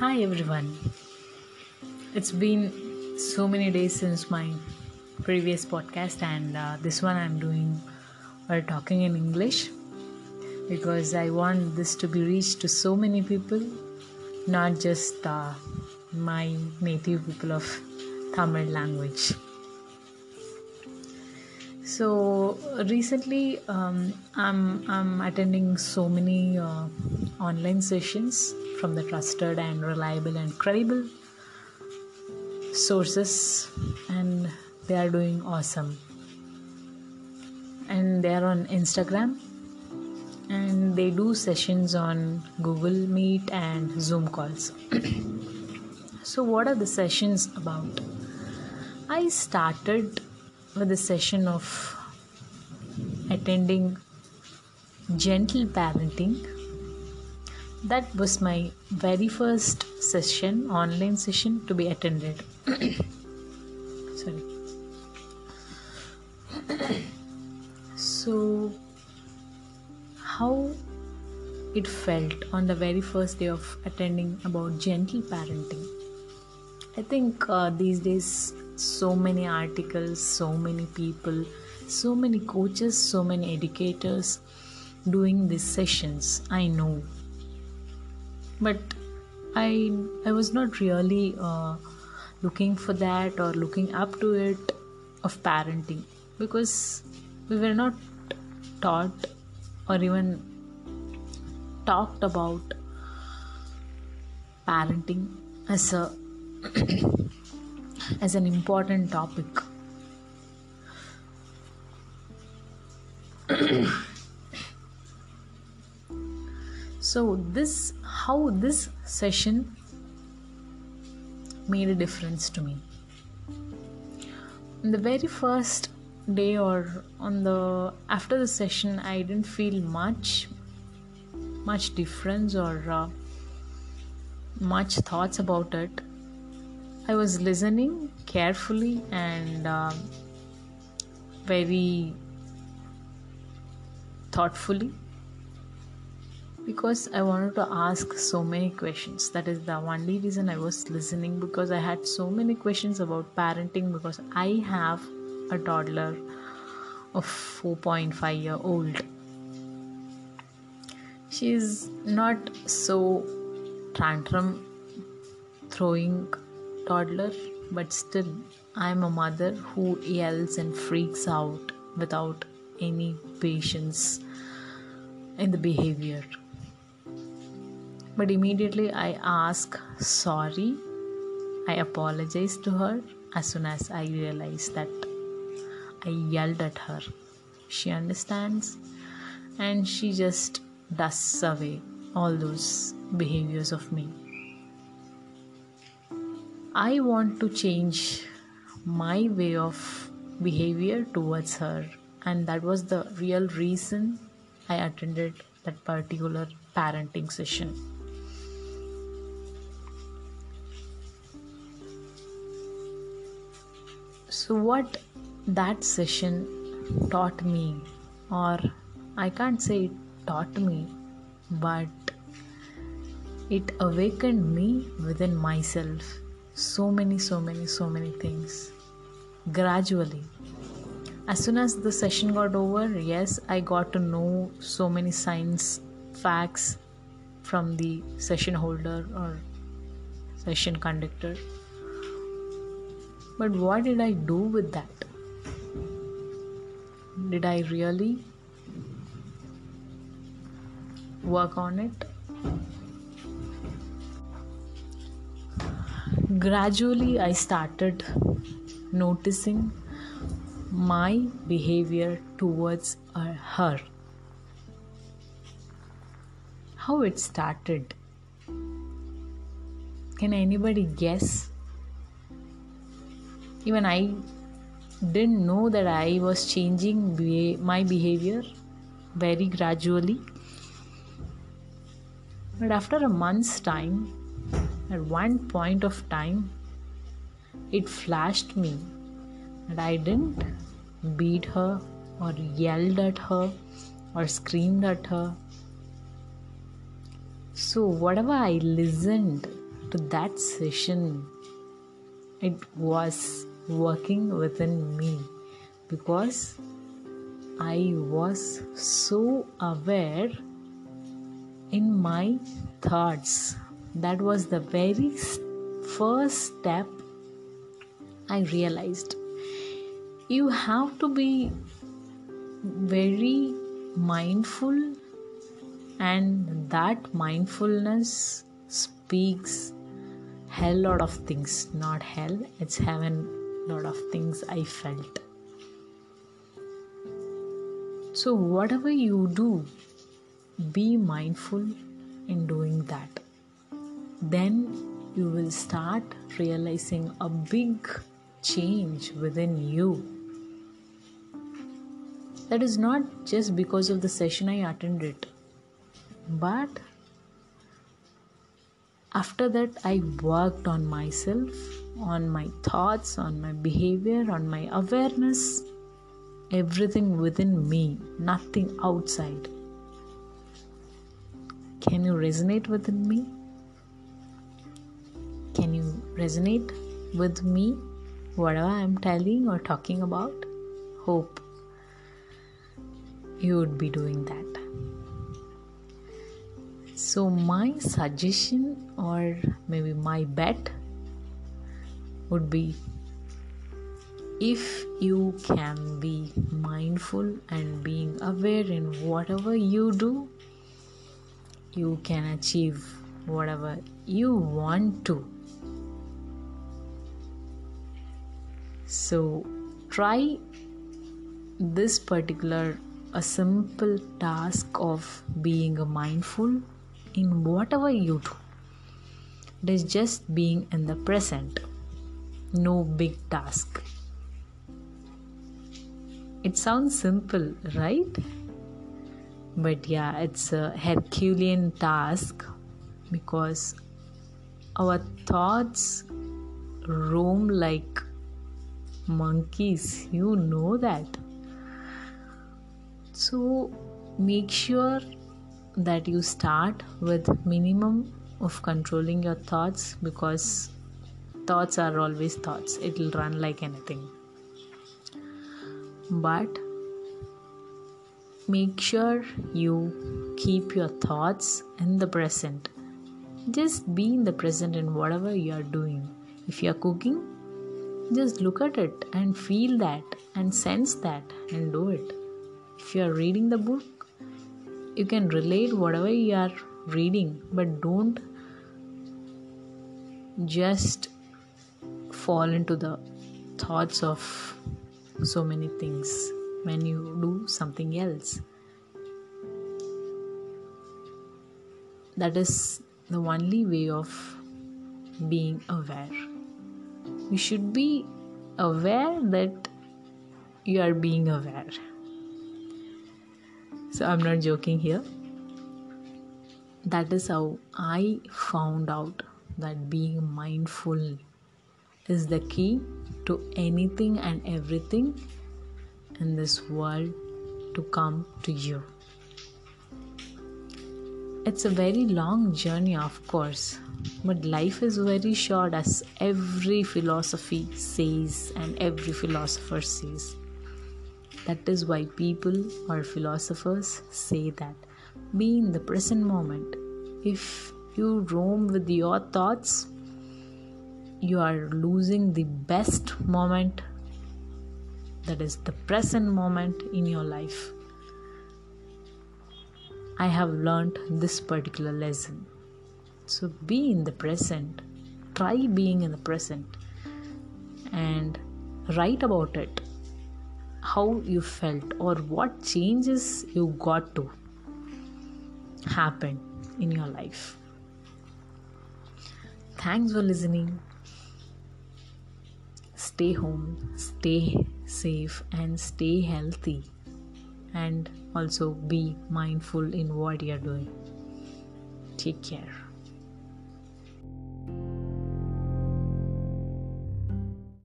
Hi everyone. It's been so many days since my previous podcast, and uh, this one I'm doing while talking in English because I want this to be reached to so many people, not just uh, my native people of Tamil language. So recently, um, I'm I'm attending so many uh, online sessions from the trusted and reliable and credible sources, and they are doing awesome. And they are on Instagram, and they do sessions on Google Meet and Zoom calls. so, what are the sessions about? I started with a session of attending gentle parenting. That was my very first session, online session to be attended. Sorry. so, how it felt on the very first day of attending about gentle parenting. I think uh, these days so many articles, so many people, so many coaches, so many educators doing these sessions. I know, but I I was not really uh, looking for that or looking up to it of parenting because we were not taught or even talked about parenting as a as an important topic. so this how this session made a difference to me. In the very first day or on the after the session i didn't feel much much difference or uh, much thoughts about it. I was listening carefully and uh, very thoughtfully because I wanted to ask so many questions. That is the only reason I was listening because I had so many questions about parenting because I have a toddler of 4.5 year old. She is not so tantrum throwing toddler, but still, I'm a mother who yells and freaks out without any patience in the behavior. But immediately I ask sorry. I apologize to her as soon as I realize that I yelled at her. She understands and she just dusts away all those behaviors of me. I want to change my way of behavior towards her, and that was the real reason I attended that particular parenting session. So, what that session taught me, or I can't say it taught me, but it awakened me within myself so many, so many, so many things gradually. As soon as the session got over, yes, I got to know so many science facts from the session holder or session conductor. But what did I do with that? Did I really work on it? gradually i started noticing my behavior towards uh, her how it started can anybody guess even i didn't know that i was changing my behavior very gradually but after a month's time at one point of time, it flashed me that I didn't beat her or yelled at her or screamed at her. So, whatever I listened to that session, it was working within me because I was so aware in my thoughts. That was the very first step I realized. You have to be very mindful, and that mindfulness speaks hell lot of things. Not hell, it's heaven lot of things I felt. So, whatever you do, be mindful in doing that. Then you will start realizing a big change within you. That is not just because of the session I attended, but after that, I worked on myself, on my thoughts, on my behavior, on my awareness, everything within me, nothing outside. Can you resonate within me? Can you resonate with me? Whatever I'm telling or talking about? Hope you would be doing that. So, my suggestion or maybe my bet would be if you can be mindful and being aware in whatever you do you can achieve whatever you want to. So try this particular a simple task of being mindful in whatever you do. It is just being in the present. No big task. It sounds simple, right? but yeah it's a herculean task because our thoughts roam like monkeys you know that so make sure that you start with minimum of controlling your thoughts because thoughts are always thoughts it'll run like anything but make sure you keep your thoughts in the present. Just be in the present in whatever you are doing. If you are cooking, just look at it and feel that and sense that and do it. If you are reading the book, you can relate whatever you are reading, but don't just fall into the thoughts of so many things when you do something else. That is the only way of being aware. You should be aware that you are being aware. So, I'm not joking here. That is how I found out that being mindful is the key to anything and everything in this world to come to you. It's a very long journey, of course, but life is very short, as every philosophy says and every philosopher says. That is why people or philosophers say that be in the present moment. If you roam with your thoughts, you are losing the best moment that is the present moment in your life. I have learned this particular lesson. So be in the present. Try being in the present and write about it. How you felt or what changes you got to happen in your life. Thanks for listening stay home, stay safe, and stay healthy. And also be mindful in what you're doing. Take care.